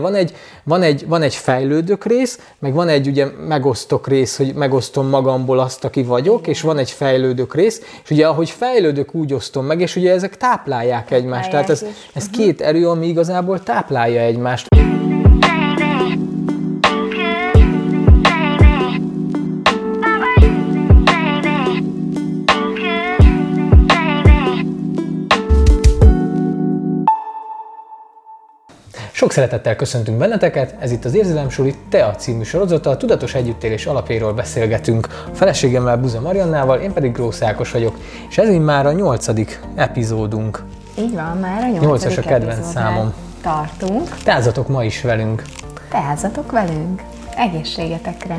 Van egy, van, egy, van egy fejlődök rész, meg van egy ugye megosztok rész, hogy megosztom magamból azt, aki vagyok, és van egy fejlődök rész, és ugye ahogy fejlődök, úgy osztom meg, és ugye ezek táplálják egymást. Tehát ez, ez két erő, ami igazából táplálja egymást. Sok szeretettel köszöntünk benneteket, ez itt az Érzelemsúli TEA című sorozata, a tudatos együttélés alapjairól beszélgetünk a feleségemmel Buza Mariannával, én pedig Grósz Ákos vagyok, és ez így már a nyolcadik epizódunk. Így van, már a nyolcadik Nyolcas a kedvenc számom. Tartunk. Teázatok ma is velünk. Teázatok velünk. Egészségetekre.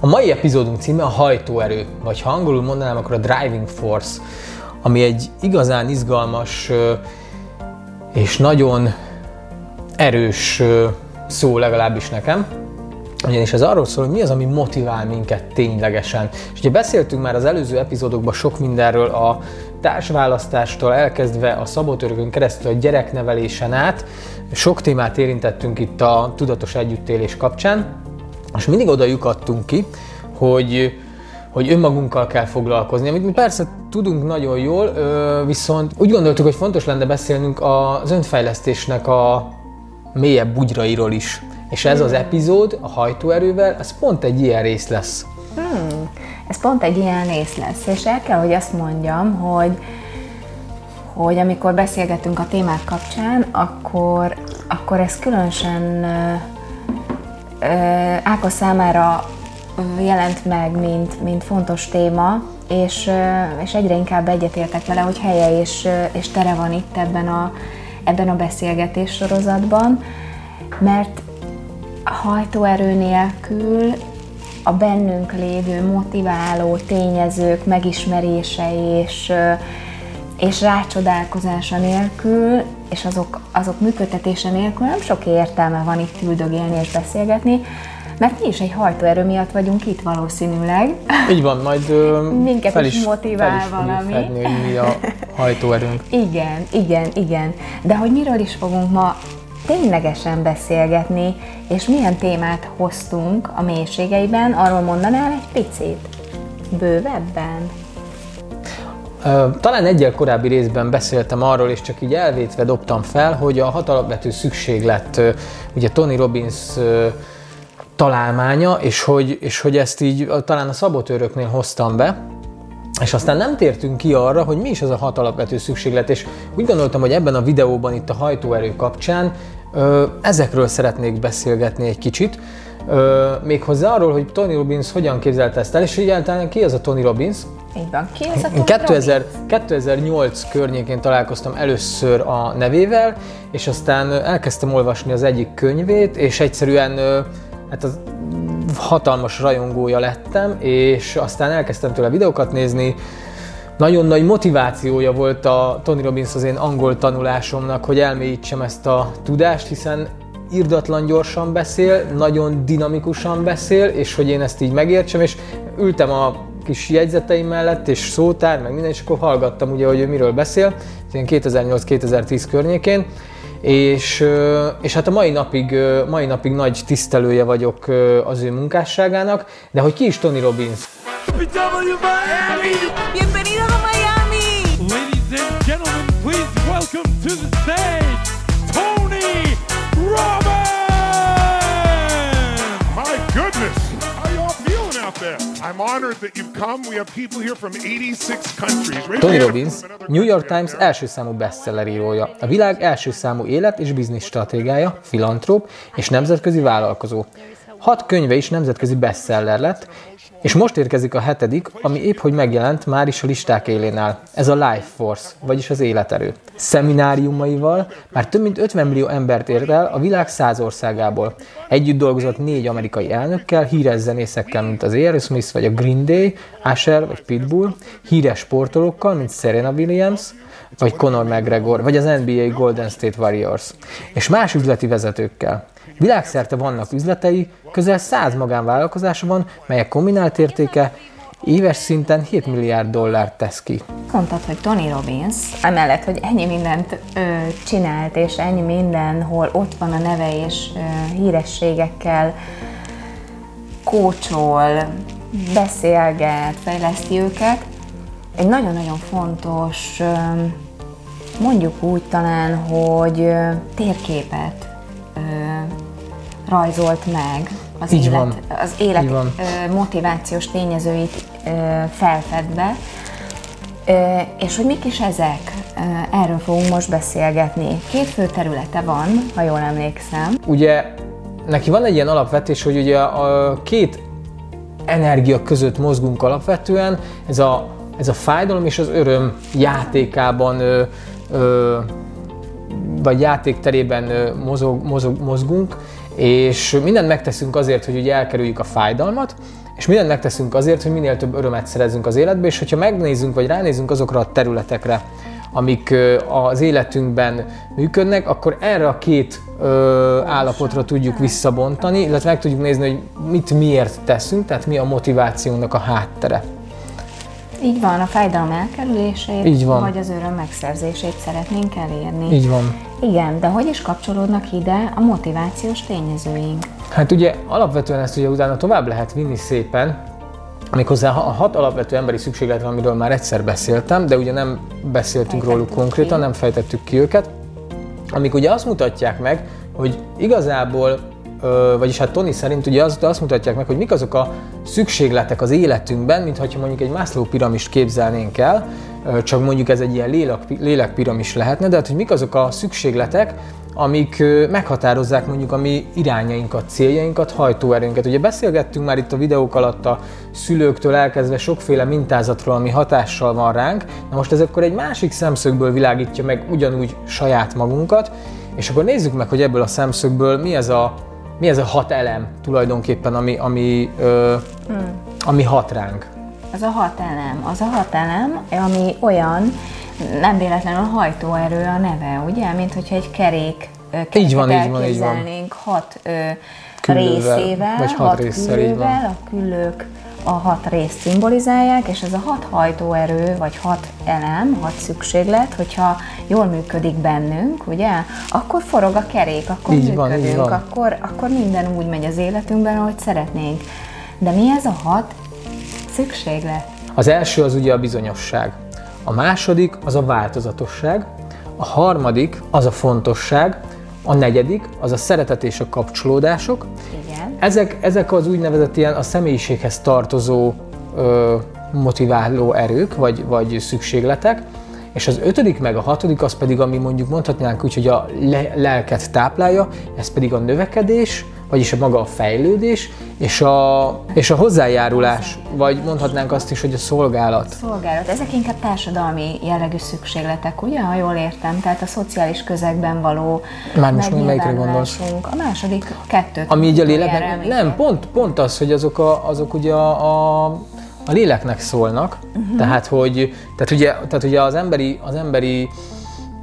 A mai epizódunk címe a hajtóerő, vagy ha angolul mondanám, akkor a driving force, ami egy igazán izgalmas és nagyon erős szó legalábbis nekem, ugyanis ez arról szól, hogy mi az, ami motivál minket ténylegesen. És ugye beszéltünk már az előző epizódokban sok mindenről a társválasztástól elkezdve a szabotörökön keresztül a gyereknevelésen át. Sok témát érintettünk itt a tudatos együttélés kapcsán, és mindig oda lyukadtunk ki, hogy hogy önmagunkkal kell foglalkozni, amit mi persze tudunk nagyon jól, viszont úgy gondoltuk, hogy fontos lenne beszélnünk az önfejlesztésnek a mélyebb bugyrairól is. És ez az epizód a hajtóerővel, ez pont egy ilyen rész lesz. Hmm, ez pont egy ilyen rész lesz, és el kell, hogy azt mondjam, hogy hogy amikor beszélgetünk a témák kapcsán, akkor, akkor ez különösen Ákos számára jelent meg, mint, mint fontos téma, és, és egyre inkább egyetértek vele, hogy helye és, és tere van itt ebben a, ebben a beszélgetés sorozatban, mert hajtóerő nélkül a bennünk lévő motiváló tényezők megismerése és, és rácsodálkozása nélkül, és azok, azok működtetése nélkül nem sok értelme van itt üldögélni és beszélgetni, mert mi is egy hajtóerő miatt vagyunk itt valószínűleg. Így van, majd ö, Minket fel is, is motivál fel is valami. Fedni, hogy mi a hajtóerőnk. igen, igen, igen. De hogy miről is fogunk ma ténylegesen beszélgetni, és milyen témát hoztunk a mélységeiben, arról mondanál egy picit? Bővebben? Talán egyel korábbi részben beszéltem arról, és csak így elvétve dobtam fel, hogy a hat alapvető szükséglet, ugye Tony Robbins találmánya, és hogy, és hogy ezt így talán a szabotőröknél hoztam be, és aztán nem tértünk ki arra, hogy mi is az a hat alapvető szükséglet, és úgy gondoltam, hogy ebben a videóban itt a hajtóerő kapcsán ö, ezekről szeretnék beszélgetni egy kicsit, ö, méghozzá arról, hogy Tony Robbins hogyan képzelte ezt el, és egyáltalán ki az a Tony Robbins. Így van, ki az a Tony 2000, Robbins? 2008 környékén találkoztam először a nevével, és aztán elkezdtem olvasni az egyik könyvét, és egyszerűen hát az hatalmas rajongója lettem, és aztán elkezdtem tőle videókat nézni, nagyon nagy motivációja volt a Tony Robbins az én angol tanulásomnak, hogy elmélyítsem ezt a tudást, hiszen irdatlan gyorsan beszél, nagyon dinamikusan beszél, és hogy én ezt így megértsem, és ültem a kis jegyzeteim mellett, és szótár, meg minden, és akkor hallgattam ugye, hogy ő miről beszél, 2008-2010 környékén, és, és hát a mai napig, mai napig nagy tisztelője vagyok az ő munkásságának, de hogy ki is Tony Robbins? Bienvenidos a Miami! Ladies and gentlemen, please welcome to the stage, I'm honored that you've come. We have people here from 86 countries. Tony Robbins, New York Times első számú bestseller írója, a világ első számú élet és biznisz stratégája, filantróp és nemzetközi vállalkozó. Hat könyve is nemzetközi bestseller lett, és most érkezik a hetedik, ami épp hogy megjelent már is a listák élén áll. Ez a Life Force, vagyis az életerő. Szemináriumaival már több mint 50 millió embert ért el a világ száz országából. Együtt dolgozott négy amerikai elnökkel, híres zenészekkel, mint az Aerosmith vagy a Green Day, Asher vagy Pitbull, híres sportolókkal, mint Serena Williams, vagy Conor McGregor, vagy az NBA Golden State Warriors, és más üzleti vezetőkkel. Világszerte vannak üzletei, közel száz magánvállalkozása van, melyek kombinált értéke éves szinten 7 milliárd dollárt tesz ki. Mondtad, hogy Tony Robbins, emellett, hogy ennyi mindent ö, csinált, és ennyi mindenhol ott van a neve, és ö, hírességekkel kócsol, beszélget, fejleszti őket. Egy nagyon-nagyon fontos, mondjuk úgy talán, hogy térképet rajzolt meg az Így élet, van. az élet Így van. motivációs tényezőit felfedve, és hogy mik is ezek, erről fogunk most beszélgetni. Két fő területe van, ha jól emlékszem. Ugye neki van egy ilyen alapvetés, hogy ugye a két energia között mozgunk alapvetően, ez a, ez a fájdalom és az öröm játékában ö, ö, vagy játékterében mozog, mozog, mozgunk, és mindent megteszünk azért, hogy ugye elkerüljük a fájdalmat, és mindent megteszünk azért, hogy minél több örömet szerezzünk az életbe, és hogyha megnézzünk, vagy ránézünk azokra a területekre, amik az életünkben működnek, akkor erre a két ö, állapotra tudjuk visszabontani, illetve meg tudjuk nézni, hogy mit miért teszünk, tehát mi a motivációnak a háttere. Így van, a fájdalom elkerülését, Így van. vagy az öröm megszerzését szeretnénk elérni. Így van. Igen, de hogy is kapcsolódnak ide a motivációs tényezőink? Hát ugye alapvetően ezt ugye utána tovább lehet vinni szépen, méghozzá a hat alapvető emberi szükséglet, amiről már egyszer beszéltem, de ugye nem beszéltünk róluk konkrétan, ki. nem fejtettük ki őket, amik ugye azt mutatják meg, hogy igazából, vagyis hát Tony szerint ugye azt, azt mutatják meg, hogy mik azok a szükségletek az életünkben, mint hogyha mondjuk egy Maslow piramist képzelnénk el, csak mondjuk ez egy ilyen lélek, lélekpiramis lehetne, de hát hogy mik azok a szükségletek, amik meghatározzák mondjuk a mi irányainkat, céljainkat, hajtóerőnket. Ugye beszélgettünk már itt a videók alatt a szülőktől elkezdve sokféle mintázatról, ami hatással van ránk, na most ez akkor egy másik szemszögből világítja meg ugyanúgy saját magunkat, és akkor nézzük meg, hogy ebből a szemszögből mi ez a, mi ez a hat elem tulajdonképpen, ami, ami, ö, ami hat ránk. Az a hat elem. Az a hat elem, ami olyan, nem véletlenül hajtóerő a neve, ugye? Mint hogyha egy kerék Így van, így van, így van. hat ö, Küllővel, részével, vagy hat résszel, így van. küllővel, a küllők a hat részt szimbolizálják, és ez a hat hajtóerő, vagy hat elem, hat szükséglet, hogyha jól működik bennünk, ugye, akkor forog a kerék, akkor Így van, működünk, így van. Akkor, akkor minden úgy megy az életünkben, ahogy szeretnénk. De mi ez a hat szükséglet? Az első az ugye a bizonyosság, a második az a változatosság, a harmadik az a fontosság, a negyedik az a szeretet és a kapcsolódások. Ezek, ezek az úgynevezett ilyen a személyiséghez tartozó ö, motiváló erők, vagy, vagy szükségletek, és az ötödik meg a hatodik az pedig, ami mondjuk mondhatnánk úgy, hogy a le, lelket táplálja, ez pedig a növekedés, vagyis a maga a fejlődés, és a, és a hozzájárulás, vagy mondhatnánk azt is, hogy a szolgálat. Szolgálat. Ezek inkább társadalmi jellegű szükségletek, ugye, ha jól értem? Tehát a szociális közegben való Már most melyikre gondolsz? A második kettőt. Ami így a léleknek, nem, pont, pont az, hogy azok, a, azok ugye a, a, a léleknek szólnak, uh-huh. tehát, hogy, tehát, ugye, tehát ugye az emberi, az emberi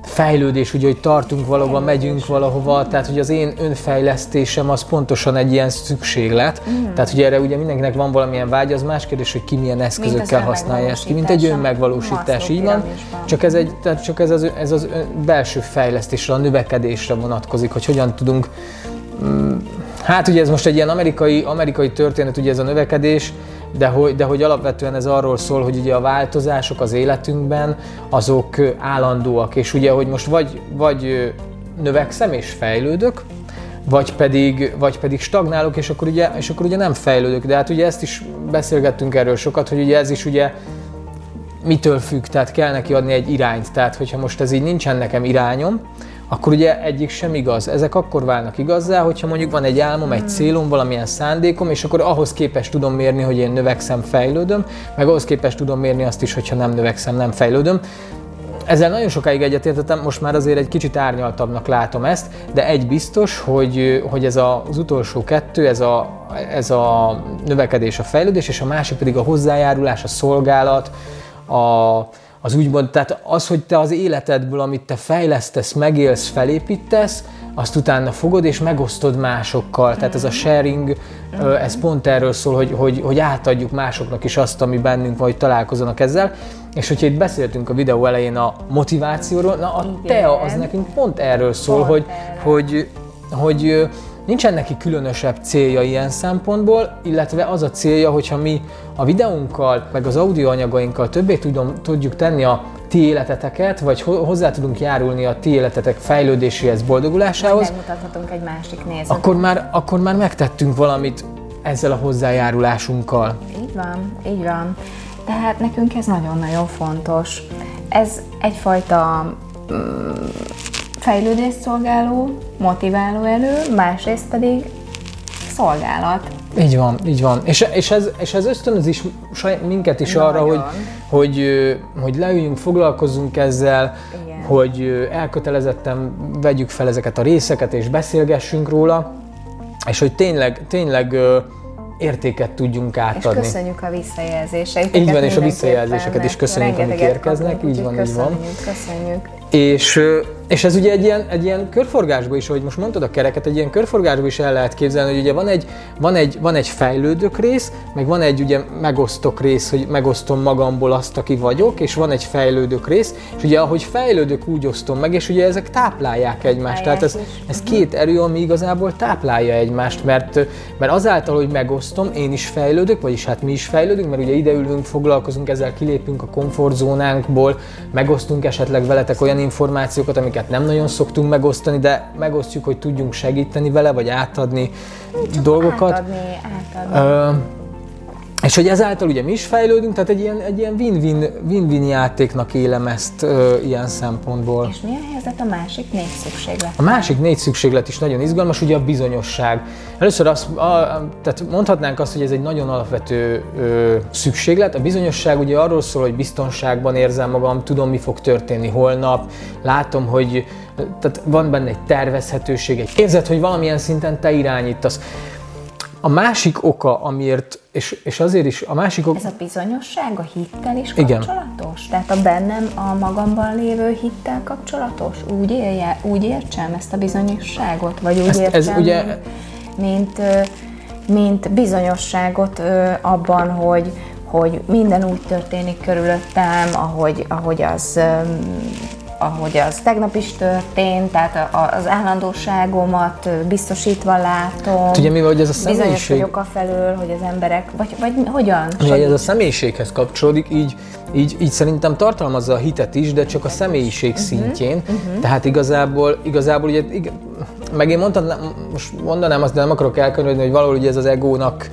fejlődés, ugye, hogy tartunk valahova, megyünk valahova, tehát hogy az én önfejlesztésem az pontosan egy ilyen szükséglet, mm. tehát ugye erre ugye mindenkinek van valamilyen vágy, az más kérdés, hogy ki milyen eszközökkel használja ezt ki, mint egy önmegvalósítás, így van, csak ez, egy, tehát csak ez az, ez az ön- belső fejlesztésre, a növekedésre vonatkozik, hogy hogyan tudunk Hát ugye ez most egy ilyen amerikai, amerikai történet, ugye ez a növekedés, de hogy, de hogy alapvetően ez arról szól, hogy ugye a változások az életünkben, azok állandóak, és ugye, hogy most vagy, vagy növekszem és fejlődök, vagy pedig, vagy pedig stagnálok, és akkor, ugye, és akkor ugye nem fejlődök. De hát ugye ezt is beszélgettünk erről sokat, hogy ugye ez is ugye mitől függ, tehát kell neki adni egy irányt. Tehát, hogyha most ez így nincsen nekem irányom, akkor ugye egyik sem igaz. Ezek akkor válnak igazzá, hogyha mondjuk van egy álmom, egy célom, valamilyen szándékom, és akkor ahhoz képest tudom mérni, hogy én növekszem, fejlődöm, meg ahhoz képest tudom mérni azt is, hogyha nem növekszem, nem fejlődöm. Ezzel nagyon sokáig egyetértettem, most már azért egy kicsit árnyaltabbnak látom ezt, de egy biztos, hogy, hogy ez a, az utolsó kettő, ez a, ez a növekedés, a fejlődés, és a másik pedig a hozzájárulás, a szolgálat, a, az úgymond, tehát az, hogy te az életedből, amit te fejlesztesz, megélsz, felépítesz, azt utána fogod és megosztod másokkal. Tehát ez a sharing, ez pont erről szól, hogy, hogy, hogy átadjuk másoknak is azt, ami bennünk van, hogy találkozzanak ezzel. És hogyha itt beszéltünk a videó elején a motivációról, na a Igen. TEA az nekünk pont erről szól, Pont hogy, erről. hogy, hogy nincsen neki különösebb célja ilyen szempontból, illetve az a célja, hogyha mi a videónkkal, meg az audioanyagainkkal többé tudom, tudjuk tenni a ti életeteket, vagy ho- hozzá tudunk járulni a ti életetek fejlődéséhez, boldogulásához, Megmutathatunk egy másik nézetet. akkor már, akkor már megtettünk valamit ezzel a hozzájárulásunkkal. Így van, így van. Tehát nekünk ez nagyon-nagyon fontos. Ez egyfajta mm, fejlődést szolgáló, motiváló elő, másrészt pedig szolgálat. Így van, így van. És, és, ez, és ez ösztönöz is saj, minket is arra, Nagyon. hogy, hogy, hogy leüljünk, foglalkozzunk ezzel, Igen. hogy elkötelezetten vegyük fel ezeket a részeket és beszélgessünk róla, és hogy tényleg, tényleg értéket tudjunk És átadni. köszönjük a visszajelzéseiket. Így van, és a visszajelzéseket is köszönjük, amik érkeznek. kapunk, Így van, így van. Köszönjük, köszönjük. És, és ez ugye egy ilyen, egy ilyen körforgásba is, ahogy most mondtad a kereket, egy ilyen körforgásba is el lehet képzelni, hogy ugye van egy, van egy, van egy fejlődök rész, meg van egy ugye megosztok rész, hogy megosztom magamból azt, aki vagyok, és van egy fejlődök rész, és ugye ahogy fejlődök, úgy osztom meg, és ugye ezek táplálják egymást. Tehát ez, ez két erő, ami igazából táplálja egymást, mert, mert azáltal, hogy megosztom, én is fejlődök, vagyis hát mi is fejlődünk, mert ugye ideülünk, foglalkozunk ezzel, kilépünk a komfortzónánkból, megosztunk esetleg veletek olyan információkat, amiket nem nagyon szoktunk megosztani, de megosztjuk, hogy tudjunk segíteni vele, vagy átadni dolgokat. Átadni, átadni. Ö, és hogy ezáltal ugye mi is fejlődünk, tehát egy ilyen, egy ilyen win-win, win-win játéknak élem ezt ö, ilyen szempontból. És mi a helyzet a másik négy szükséglet? A másik négy szükséglet is nagyon izgalmas, ugye a bizonyosság. Először azt, a, tehát mondhatnánk azt, hogy ez egy nagyon alapvető ö, szükséglet. A bizonyosság ugye arról szól, hogy biztonságban érzem magam, tudom, mi fog történni holnap, látom, hogy tehát van benne egy tervezhetőség, egy érzet, hogy valamilyen szinten te irányítasz. A másik oka, amiért, és, és azért is, a másik oka, Ez a bizonyosság a hittel is Igen. kapcsolatos? Tehát a bennem, a magamban lévő hittel kapcsolatos? Úgy, élje, úgy értsem ezt a bizonyosságot? Vagy úgy Ezt- ez értsem, ugye- mint, mint, mint bizonyosságot abban, hogy, hogy minden úgy történik körülöttem, ahogy, ahogy az ahogy az tegnap is történt, tehát az állandóságomat biztosítva látom. ugye mivel hogy ez a Bizonyos személyiség, vagyok a felől, hogy az emberek, vagy, vagy hogyan? Mivel ez a személyiséghez kapcsolódik, így, így, így szerintem tartalmazza a hitet is, de csak a személyiség Mhm, szintjén. Tehát igazából, igazából ugye, ig- meg én mondtam, most mondanám azt, de nem akarok elkönyvelni, hogy valahol ugye ez az egónak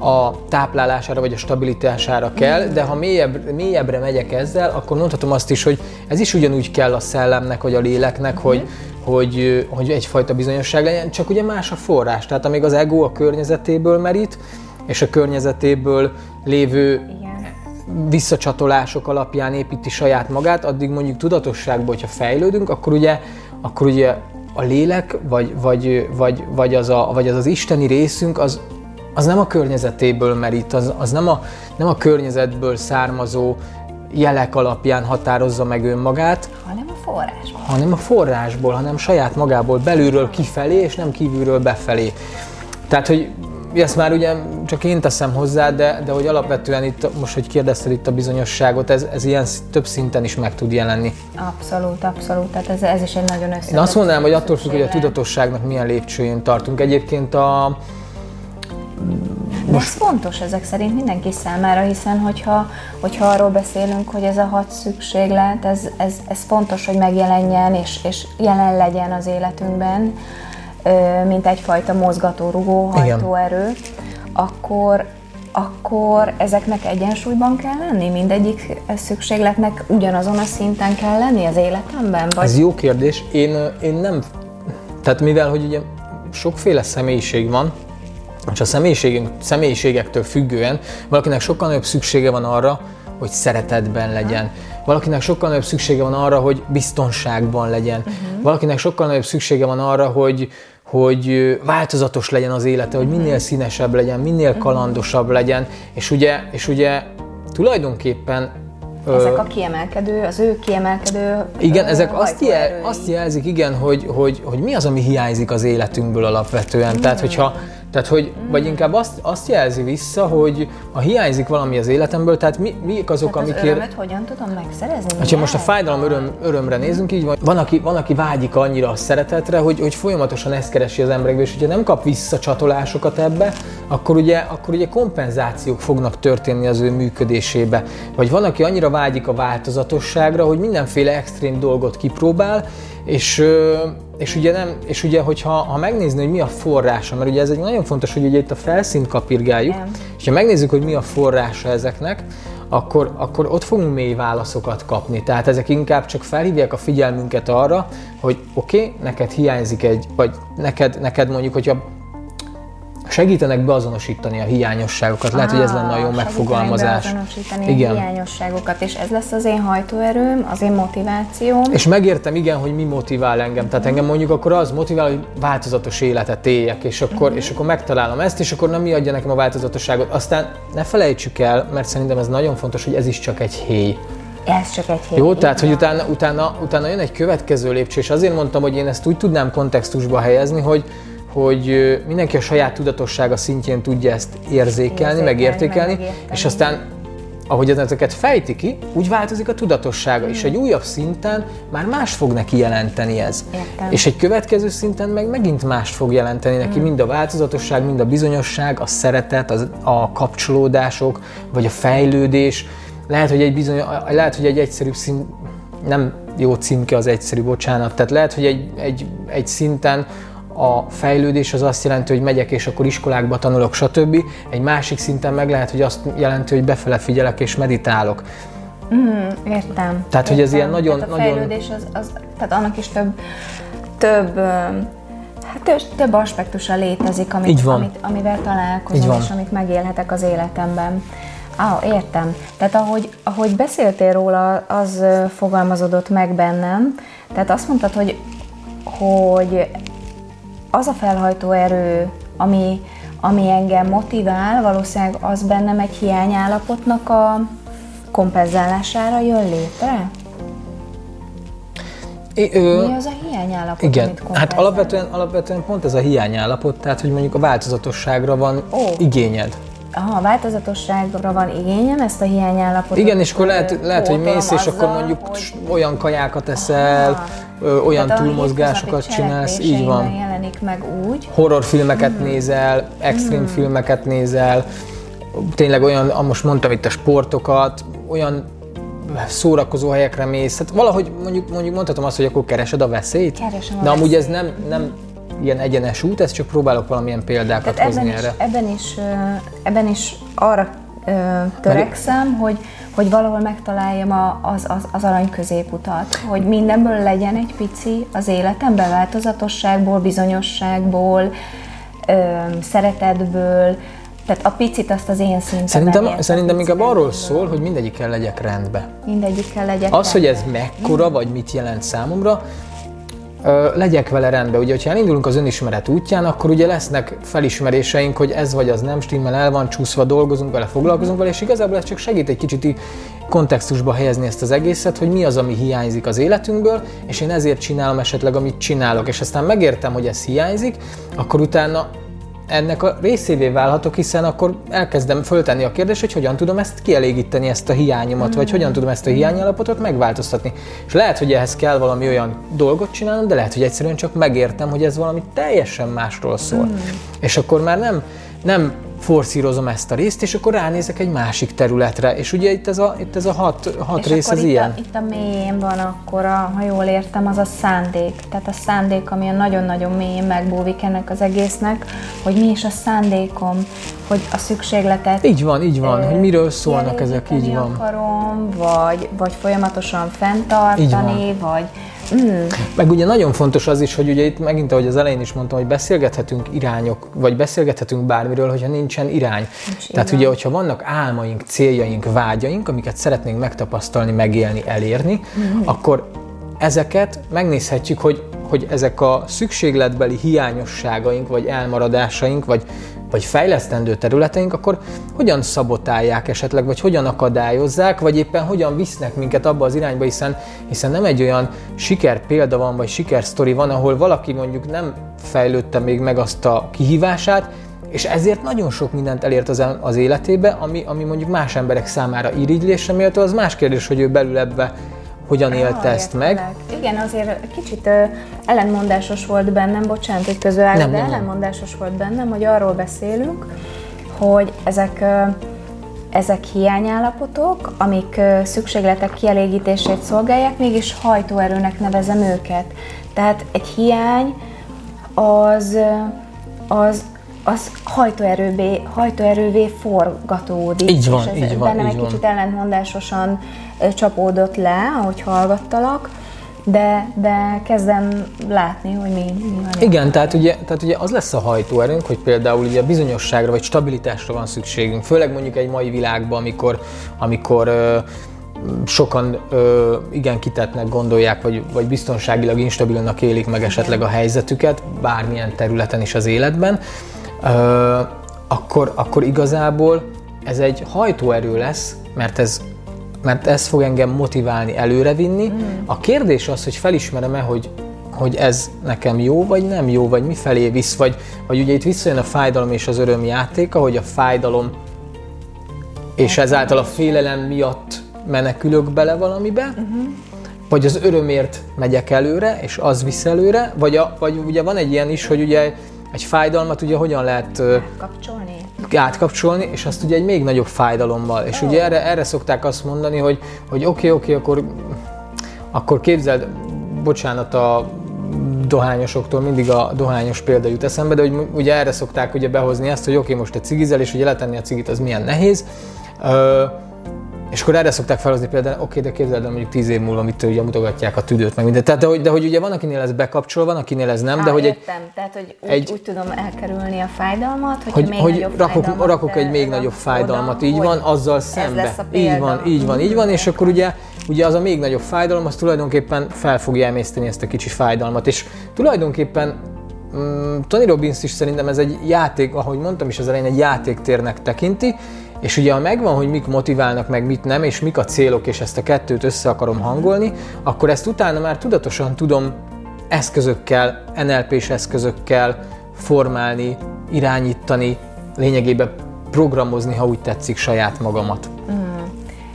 a táplálására vagy a stabilitására kell, de ha mélyebb, mélyebbre megyek ezzel, akkor mondhatom azt is, hogy ez is ugyanúgy kell a szellemnek vagy a léleknek, hogy, hogy, hogy egyfajta bizonyosság legyen, csak ugye más a forrás. Tehát amíg az ego a környezetéből merít, és a környezetéből lévő Igen. visszacsatolások alapján építi saját magát, addig mondjuk tudatosságban, hogyha fejlődünk, akkor ugye, akkor ugye a lélek, vagy, vagy, vagy, vagy, az, a, vagy az az isteni részünk, az, az nem a környezetéből merít, az, az nem, a, nem a környezetből származó jelek alapján határozza meg önmagát, hanem a forrásban. hanem a forrásból, hanem saját magából, belülről kifelé, és nem kívülről befelé. Tehát, hogy ezt már ugye csak én teszem hozzá, de, de hogy alapvetően itt, most, hogy kérdezted itt a bizonyosságot, ez, ez ilyen több szinten is meg tud jelenni. Abszolút, abszolút. Tehát ez, ez is egy nagyon összetett Én azt mondanám, hogy attól függ, hogy a tudatosságnak milyen lépcsőjén tartunk. Egyébként a, De ez fontos ezek szerint mindenki számára, hiszen hogyha, hogyha arról beszélünk, hogy ez a hat szükséglet, ez, ez, ez fontos, hogy megjelenjen és, és jelen legyen az életünkben, mint egyfajta mozgatórugó Igen. hajtóerő, akkor, akkor ezeknek egyensúlyban kell lenni? Mindegyik szükségletnek ugyanazon a szinten kell lenni az életemben? Vagy Ez jó kérdés. Én, én nem... Tehát mivel, hogy ugye sokféle személyiség van, és a személyiségünk, személyiségektől függően valakinek sokkal nagyobb szüksége van arra, hogy szeretetben legyen. Valakinek sokkal nagyobb szüksége van arra, hogy biztonságban legyen. Uh-huh. Valakinek sokkal nagyobb szüksége van arra, hogy, hogy változatos legyen az élete, hogy minél színesebb legyen, minél kalandosabb legyen. És ugye, és ugye tulajdonképpen Ezek a kiemelkedő, az ő kiemelkedő Igen, ezek azt, jel, azt jelzik, igen, hogy, hogy, hogy mi az, ami hiányzik az életünkből alapvetően. Mm. Tehát, hogyha tehát, hogy, mm. vagy inkább azt, azt jelzi vissza, hogy ha hiányzik valami az életemből, tehát mi, mi azok, tehát amikért... Az hogyan tudom megszerezni? Ha most a fájdalom öröm, örömre nézünk, így van, van aki, van, aki vágyik annyira a szeretetre, hogy, hogy folyamatosan ezt keresi az emberekbe, és hogyha nem kap vissza csatolásokat ebbe, akkor ugye, akkor ugye kompenzációk fognak történni az ő működésébe. Vagy van, aki annyira vágyik a változatosságra, hogy mindenféle extrém dolgot kipróbál, és és ugye, nem, és ugye hogyha ha megnézni, hogy mi a forrása, mert ugye ez egy nagyon fontos, hogy ugye itt a felszínt kapirgáljuk, Igen. és ha megnézzük, hogy mi a forrása ezeknek, akkor, akkor ott fogunk mély válaszokat kapni. Tehát ezek inkább csak felhívják a figyelmünket arra, hogy oké, okay, neked hiányzik egy, vagy neked, neked mondjuk, hogyha segítenek beazonosítani a hiányosságokat. Lehet, hogy ez lenne a jó megfogalmazás. Beazonosítani igen. a hiányosságokat, és ez lesz az én hajtóerőm, az én motivációm. És megértem, igen, hogy mi motivál engem. Tehát engem mondjuk akkor az motivál, hogy változatos életet éljek, és akkor, uh-huh. és akkor megtalálom ezt, és akkor nem mi adja nekem a változatosságot. Aztán ne felejtsük el, mert szerintem ez nagyon fontos, hogy ez is csak egy héj. Ez csak egy hét. Jó, tehát hogy utána, utána, utána jön egy következő lépcső, és azért mondtam, hogy én ezt úgy tudnám kontextusba helyezni, hogy, hogy mindenki a saját tudatossága szintjén tudja ezt érzékelni, érzékelni meg és aztán ahogy ezeket fejti ki, úgy változik a tudatossága, mm. és egy újabb szinten már más fog neki jelenteni ez. Értem. És egy következő szinten meg megint más fog jelenteni neki, mm. mind a változatosság, mind a bizonyosság, a szeretet, az, a kapcsolódások, vagy a fejlődés. Lehet, hogy egy bizony, lehet, hogy egy egyszerűbb szint, nem jó címke az egyszerű, bocsánat, tehát lehet, hogy egy, egy, egy szinten a fejlődés az azt jelenti, hogy megyek és akkor iskolákba tanulok, stb. Egy másik szinten meg lehet, hogy azt jelenti, hogy befele figyelek és meditálok. Mm, értem. Tehát, értem. hogy ez ilyen nagyon... Tehát a fejlődés nagyon... az, az, tehát annak is több, több Hát több, több aspektusa létezik, amit, Így van. Amit, amivel találkozom, és amit megélhetek az életemben. Ah, értem. Tehát ahogy, ahogy beszéltél róla, az fogalmazódott meg bennem. Tehát azt mondtad, hogy, hogy az a felhajtó erő, ami, ami engem motivál, valószínűleg az bennem egy hiányállapotnak a kompenzálására jön létre? É, ö, Mi az a hiányállapot, Igen, amit hát alapvetően, alapvetően pont ez a hiányállapot, tehát hogy mondjuk a változatosságra van Ó. igényed. Aha, a változatosságra van igényem, ezt a hiányállapotot. Igen, és akkor lehet, lehet hogy mész, és akkor mondjuk hogy... olyan kajákat eszel, Aha. Olyan Tehát túlmozgásokat csinálsz, így van. jelenik meg úgy. Horrorfilmeket mm. nézel, extrém mm. filmeket nézel, tényleg olyan, most mondtam itt a sportokat, olyan szórakozó helyekre mész, hát valahogy mondjuk, mondjuk mondhatom azt, hogy akkor keresed a veszélyt, Keresem a de amúgy veszélyt. ez nem, nem ilyen egyenes út, ezt csak próbálok valamilyen példákat Tehát hozni ebben erre. Is, ebben, is, ebben is arra törekszem, hogy, hogy valahol megtaláljam a, az, az, az arany középutat, hogy mindenből legyen egy pici az életemben, változatosságból, bizonyosságból, szeretetből, tehát a picit azt az én szinten. Szerintem, szerintem inkább arról szól, hogy mindegyikkel legyek rendbe. Mindegyikkel legyek Az, rendbe. hogy ez mekkora, vagy mit jelent számomra, legyek vele rendben. Ugye, hogyha elindulunk az önismeret útján, akkor ugye lesznek felismeréseink, hogy ez vagy az nem stimmel, el van csúszva, dolgozunk vele, foglalkozunk vele, és igazából ez csak segít egy kicsit kontextusba helyezni ezt az egészet, hogy mi az, ami hiányzik az életünkből, és én ezért csinálom esetleg, amit csinálok, és aztán megértem, hogy ez hiányzik, akkor utána ennek a részévé válhatok, hiszen akkor elkezdem föltenni a kérdést, hogy hogyan tudom ezt kielégíteni, ezt a hiányomat, mm. vagy hogyan tudom ezt a hiányállapotot megváltoztatni. És lehet, hogy ehhez kell valami olyan dolgot csinálnom, de lehet, hogy egyszerűen csak megértem, hogy ez valami teljesen másról szól. Mm. És akkor már nem, nem forszírozom ezt a részt, és akkor ránézek egy másik területre. És ugye itt ez a, itt ez a hat, hat és rész az itt ilyen. A, itt a mélyén van akkor, a, ha jól értem, az a szándék. Tehát a szándék, ami a nagyon-nagyon mélyén megbúvik ennek az egésznek, hogy mi is a szándékom, hogy a szükségletet... Így van, így van, hogy miről szólnak ezek, így van. akarom, vagy, vagy folyamatosan fenntartani, vagy Mm. Meg ugye nagyon fontos az is, hogy ugye itt megint, ahogy az elején is mondtam, hogy beszélgethetünk irányok, vagy beszélgethetünk bármiről, hogyha nincsen irány. Nincs Tehát irány. ugye, hogyha vannak álmaink, céljaink, vágyaink, amiket szeretnénk megtapasztalni, megélni, elérni, mm. akkor ezeket megnézhetjük, hogy, hogy ezek a szükségletbeli hiányosságaink, vagy elmaradásaink, vagy vagy fejlesztendő területeink, akkor hogyan szabotálják esetleg, vagy hogyan akadályozzák, vagy éppen hogyan visznek minket abba az irányba, hiszen, hiszen nem egy olyan siker példa van, vagy sikersztori van, ahol valaki mondjuk nem fejlődte még meg azt a kihívását, és ezért nagyon sok mindent elért az, az életébe, ami, ami mondjuk más emberek számára irigylésre méltó, az más kérdés, hogy ő belül ebbe hogyan élte ah, ezt meg. Igen, azért kicsit ö, ellenmondásos volt bennem, bocsánat, hogy közölállok, de nem, ellenmondásos volt bennem, hogy arról beszélünk, hogy ezek ö, ezek hiányállapotok, amik ö, szükségletek kielégítését szolgálják, mégis hajtóerőnek nevezem őket. Tehát egy hiány az, az az hajtóerővé, hajtóerővé forgatódik. Így van, és ez így van. Bennem így egy van. kicsit ellentmondásosan csapódott le, ahogy hallgattalak, de, de kezdem látni, hogy mi, mi van. Igen, tehát ugye, tehát ugye az lesz a hajtóerőnk, hogy például ugye bizonyosságra vagy stabilitásra van szükségünk, főleg mondjuk egy mai világban, amikor, amikor sokan ö, igen kitetnek gondolják, vagy, vagy biztonságilag instabilnak élik meg esetleg a helyzetüket, bármilyen területen is az életben, ö, akkor, akkor igazából ez egy hajtóerő lesz, mert ez mert ez fog engem motiválni, előrevinni. Mm. A kérdés az, hogy felismerem-e, hogy, hogy ez nekem jó, vagy nem jó, vagy mi felé visz, vagy, vagy ugye itt visszajön a fájdalom és az öröm játéka, hogy a fájdalom és ezáltal a félelem miatt menekülök bele valamibe, uh-huh. vagy az örömért megyek előre, és az visz előre, vagy, a, vagy ugye van egy ilyen is, hogy ugye egy fájdalmat ugye hogyan lehet átkapcsolni, és azt ugye egy még nagyobb fájdalommal. És ugye erre, erre szokták azt mondani, hogy hogy oké, okay, oké, okay, akkor, akkor képzeld, bocsánat a dohányosoktól mindig a dohányos példa jut eszembe, de hogy ugye erre szokták ugye behozni ezt, hogy oké, okay, most egy cigizel, és ugye letenni a cigit az milyen nehéz. Ö, és akkor erre szokták felhozni például, oké, de képzeld el mondjuk tíz év múlva, amit ugye mutogatják a tüdőt, meg mindent. Tehát, de hogy, de hogy ugye van, akinél ez bekapcsol, van, akinél ez nem, Á, de hogy értem. egy... Tehát, hogy úgy, egy, úgy tudom elkerülni a fájdalmat, hogy, még hogy nagyobb rakok, rakok egy még nagyobb fájdalmat, oda, így van, azzal szembe. Így van, így van, így van, és akkor ugye, ugye az a még nagyobb fájdalom, az tulajdonképpen fel fogja emészteni ezt a kicsi fájdalmat, és tulajdonképpen mm, Tony Robbins is szerintem ez egy játék, ahogy mondtam is az elején, egy játéktérnek tekinti, és ugye ha megvan, hogy mik motiválnak, meg mit nem, és mik a célok, és ezt a kettőt össze akarom hangolni, akkor ezt utána már tudatosan tudom eszközökkel, NLP-s eszközökkel formálni, irányítani, lényegében programozni, ha úgy tetszik, saját magamat. Mm.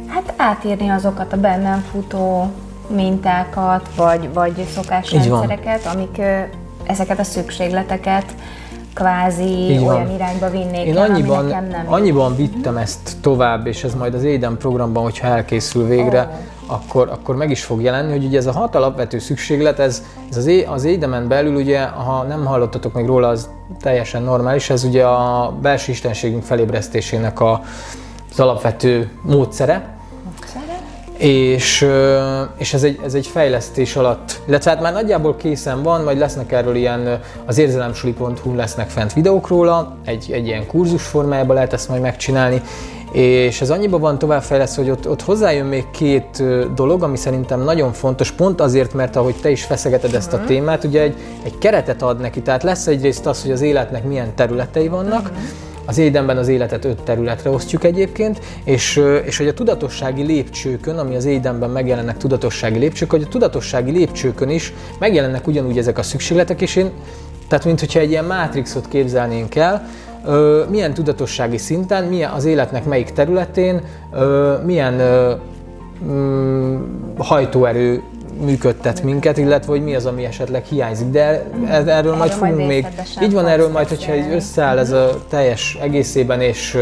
Hát átírni azokat a bennem futó mintákat, vagy, vagy szokásrendszereket, amik ezeket a szükségleteket kvázi Így olyan van. irányba vinnék Én el, annyiban, nekem nem annyiban vittem ezt tovább, és ez majd az Éden programban, hogyha elkészül végre, oh. akkor, akkor meg is fog jelenni, hogy ugye ez a hat alapvető szükséglet, ez, ez az, é, az Édemen belül ugye, ha nem hallottatok még róla, az teljesen normális, ez ugye a belső istenségünk felébresztésének a, az alapvető módszere, és, és ez, egy, ez egy fejlesztés alatt, illetve hát már nagyjából készen van, majd lesznek erről ilyen, az érzelemsuli.hu lesznek fent videók róla, egy, egy ilyen kurzus formájában lehet ezt majd megcsinálni, és ez annyiban van továbbfejlesztve, hogy ott, ott hozzájön még két dolog, ami szerintem nagyon fontos, pont azért, mert ahogy te is feszegeted ezt a mhm. témát, ugye egy, egy keretet ad neki, tehát lesz egyrészt az, hogy az életnek milyen területei vannak, uh-huh az édenben az életet öt területre osztjuk egyébként, és, és hogy a tudatossági lépcsőkön, ami az édenben megjelennek tudatossági lépcsők, hogy a tudatossági lépcsőkön is megjelennek ugyanúgy ezek a szükségletek, és én, tehát mint hogyha egy ilyen mátrixot képzelnénk el, milyen tudatossági szinten, milyen az életnek melyik területén, milyen mm, hajtóerő működtet minket, illetve hogy mi az, ami esetleg hiányzik. De erről, erről majd fogunk majd még. Így van erről majd, hogyha összeáll ez a teljes egészében, és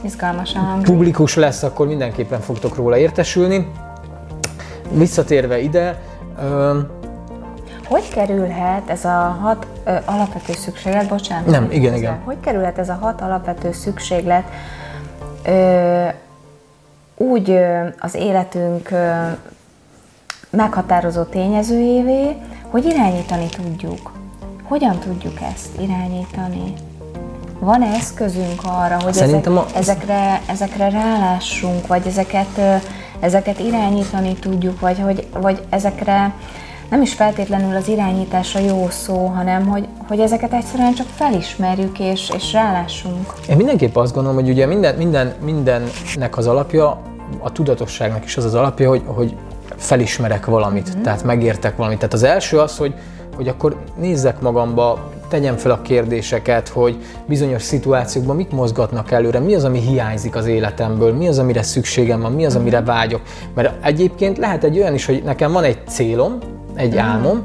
Izgalmasan publikus lesz, akkor mindenképpen fogtok róla értesülni. Visszatérve ide, hogy kerülhet ez a hat ö, alapvető szükséglet, bocsánat. Nem, igen, igen. Hogy kerülhet ez a hat alapvető szükséglet ö, úgy ö, az életünk ö, meghatározó tényezőjévé, hogy irányítani tudjuk. Hogyan tudjuk ezt irányítani? Van -e eszközünk arra, hogy ezek, a... ezekre, ezekre rálássunk, vagy ezeket, ezeket irányítani tudjuk, vagy, hogy, vagy ezekre nem is feltétlenül az irányítás a jó szó, hanem hogy, hogy ezeket egyszerűen csak felismerjük és, és rálássunk. Én mindenképp azt gondolom, hogy ugye minden, minden, mindennek az alapja, a tudatosságnak is az az alapja, hogy, hogy felismerek valamit, mm. tehát megértek valamit. Tehát az első az, hogy, hogy akkor nézzek magamba, tegyem fel a kérdéseket, hogy bizonyos szituációkban mit mozgatnak előre, mi az, ami hiányzik az életemből, mi az, amire szükségem van, mi az, amire vágyok. Mert egyébként lehet egy olyan is, hogy nekem van egy célom, egy álmom,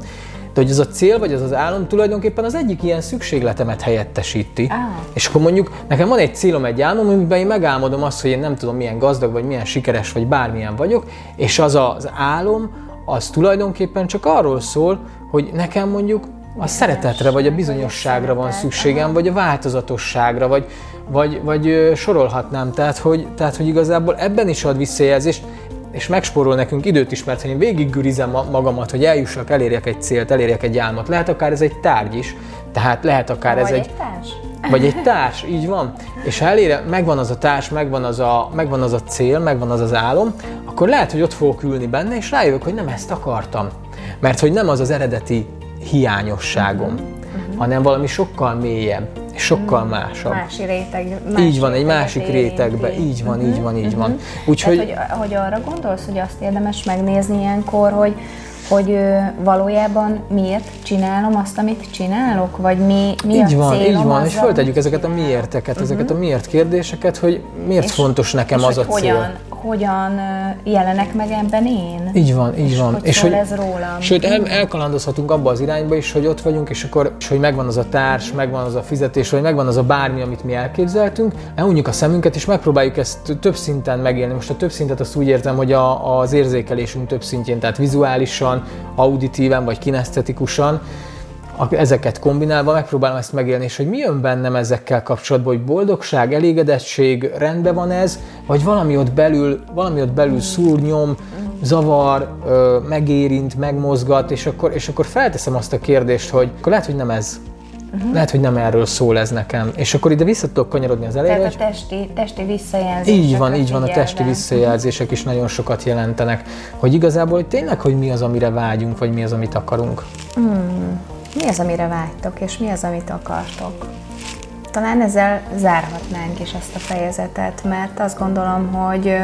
de hogy az a cél vagy az az álom tulajdonképpen az egyik ilyen szükségletemet helyettesíti. Ah. És akkor mondjuk nekem van egy célom, egy álmom, amiben én megálmodom azt, hogy én nem tudom milyen gazdag, vagy milyen sikeres, vagy bármilyen vagyok, és az az álom, az tulajdonképpen csak arról szól, hogy nekem mondjuk a szeretetre, vagy a bizonyosságra van szükségem, vagy a változatosságra, vagy, vagy, vagy sorolhatnám. Tehát hogy, tehát, hogy igazából ebben is ad visszajelzést, és megspórol nekünk időt is, mert ha én végiggürizem magamat, hogy eljussak, elérjek egy célt, elérjek egy álmot, lehet akár ez egy tárgy is, tehát lehet akár vagy ez egy... egy társ. Vagy egy társ, így van. És ha elére, megvan az a társ, megvan az a, megvan az a cél, megvan az az álom, akkor lehet, hogy ott fogok ülni benne, és rájövök, hogy nem ezt akartam. Mert hogy nem az az eredeti hiányosságom, uh-huh. hanem valami sokkal mélyebb, sokkal másabb. Mási réteg. Más így van, egy másik rétegbe. Így van, uh-huh. így van, így uh-huh. van. Úgyhogy... hogy, hogy arra gondolsz, hogy azt érdemes megnézni ilyenkor, hogy hogy valójában miért csinálom azt, amit csinálok, vagy mi, mi így a van, célom Így van, azzal, és föltegyük ezeket a miérteket, uh-huh. ezeket a miért kérdéseket, hogy miért és, fontos nekem és az a cél. Hogyan, hogyan jelenek meg ebben én? Így van, így és van. Hogy és hogy ez rólam. Sőt, el, elkalandozhatunk abba az irányba is, hogy ott vagyunk, és akkor, és hogy megvan az a társ, megvan az a fizetés, vagy megvan az a bármi, amit mi elképzeltünk, elunjuk a szemünket, és megpróbáljuk ezt több szinten megélni. Most a több szintet azt úgy értem, hogy a, az érzékelésünk több szintjén, tehát vizuálisan, auditíven vagy kinesztetikusan, ezeket kombinálva megpróbálom ezt megélni, és hogy mi jön bennem ezekkel kapcsolatban, hogy boldogság, elégedettség, rendben van ez, vagy valami ott belül, valami ott belül szúrnyom, zavar, megérint, megmozgat, és akkor, és akkor felteszem azt a kérdést, hogy akkor lehet, hogy nem ez. Uh-huh. Lehet, hogy nem erről szól ez nekem. És akkor ide vissza tudok kanyarodni az elejére. Tehát a testi, testi visszajelzések. Így van, így van, a testi visszajelzések is nagyon sokat jelentenek. Hogy igazából hogy tényleg, hogy mi az, amire vágyunk, vagy mi az, amit akarunk. Hmm. Mi az, amire vágytok, és mi az, amit akartok? Talán ezzel zárhatnánk is ezt a fejezetet, mert azt gondolom, hogy,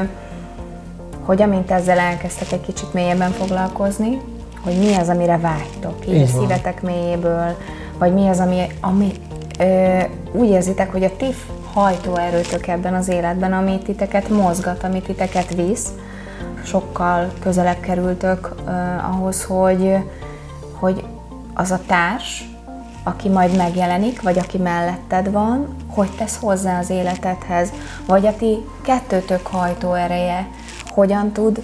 hogy amint ezzel elkezdtek egy kicsit mélyebben foglalkozni, hogy mi az, amire vágytok, így, így szívetek mélyéből, vagy mi az, ami, ami ö, úgy érzitek, hogy a ti hajtóerőtök ebben az életben, amit titeket mozgat, amit titeket visz, sokkal közelebb kerültök ö, ahhoz, hogy, hogy az a társ, aki majd megjelenik, vagy aki melletted van, hogy tesz hozzá az életedhez, vagy a ti kettőtök hajtó ereje, hogyan tud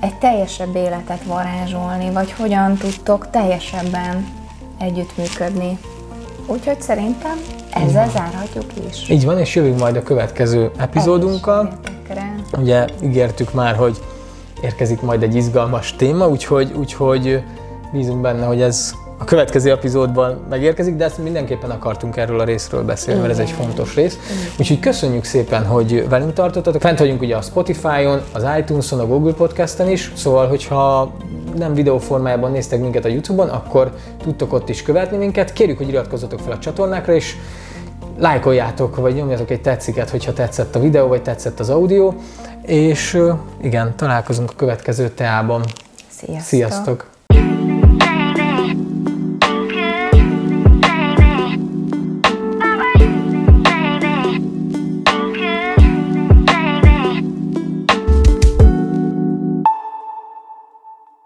egy teljesebb életet varázsolni, vagy hogyan tudtok teljesebben együttműködni. Úgyhogy szerintem ezzel Igen. zárhatjuk is. Így van, és jövünk majd a következő epizódunkkal. Ugye ígértük már, hogy érkezik majd egy izgalmas téma, úgyhogy, úgyhogy bízunk benne, hogy ez a következő epizódban megérkezik, de ezt mindenképpen akartunk erről a részről beszélni, mert ez egy fontos rész. Úgyhogy köszönjük szépen, hogy velünk tartottatok. Fent vagyunk ugye a Spotify-on, az iTunes-on, a Google Podcast-en is, szóval hogyha nem videóformájában néztek minket a YouTube-on, akkor tudtok ott is követni minket. Kérjük, hogy iratkozzatok fel a csatornákra, és lájkoljátok, vagy nyomjatok egy tetsziket, hogyha tetszett a videó, vagy tetszett az audio. És igen, találkozunk a következő teában. Sziasztok! Sziasztok.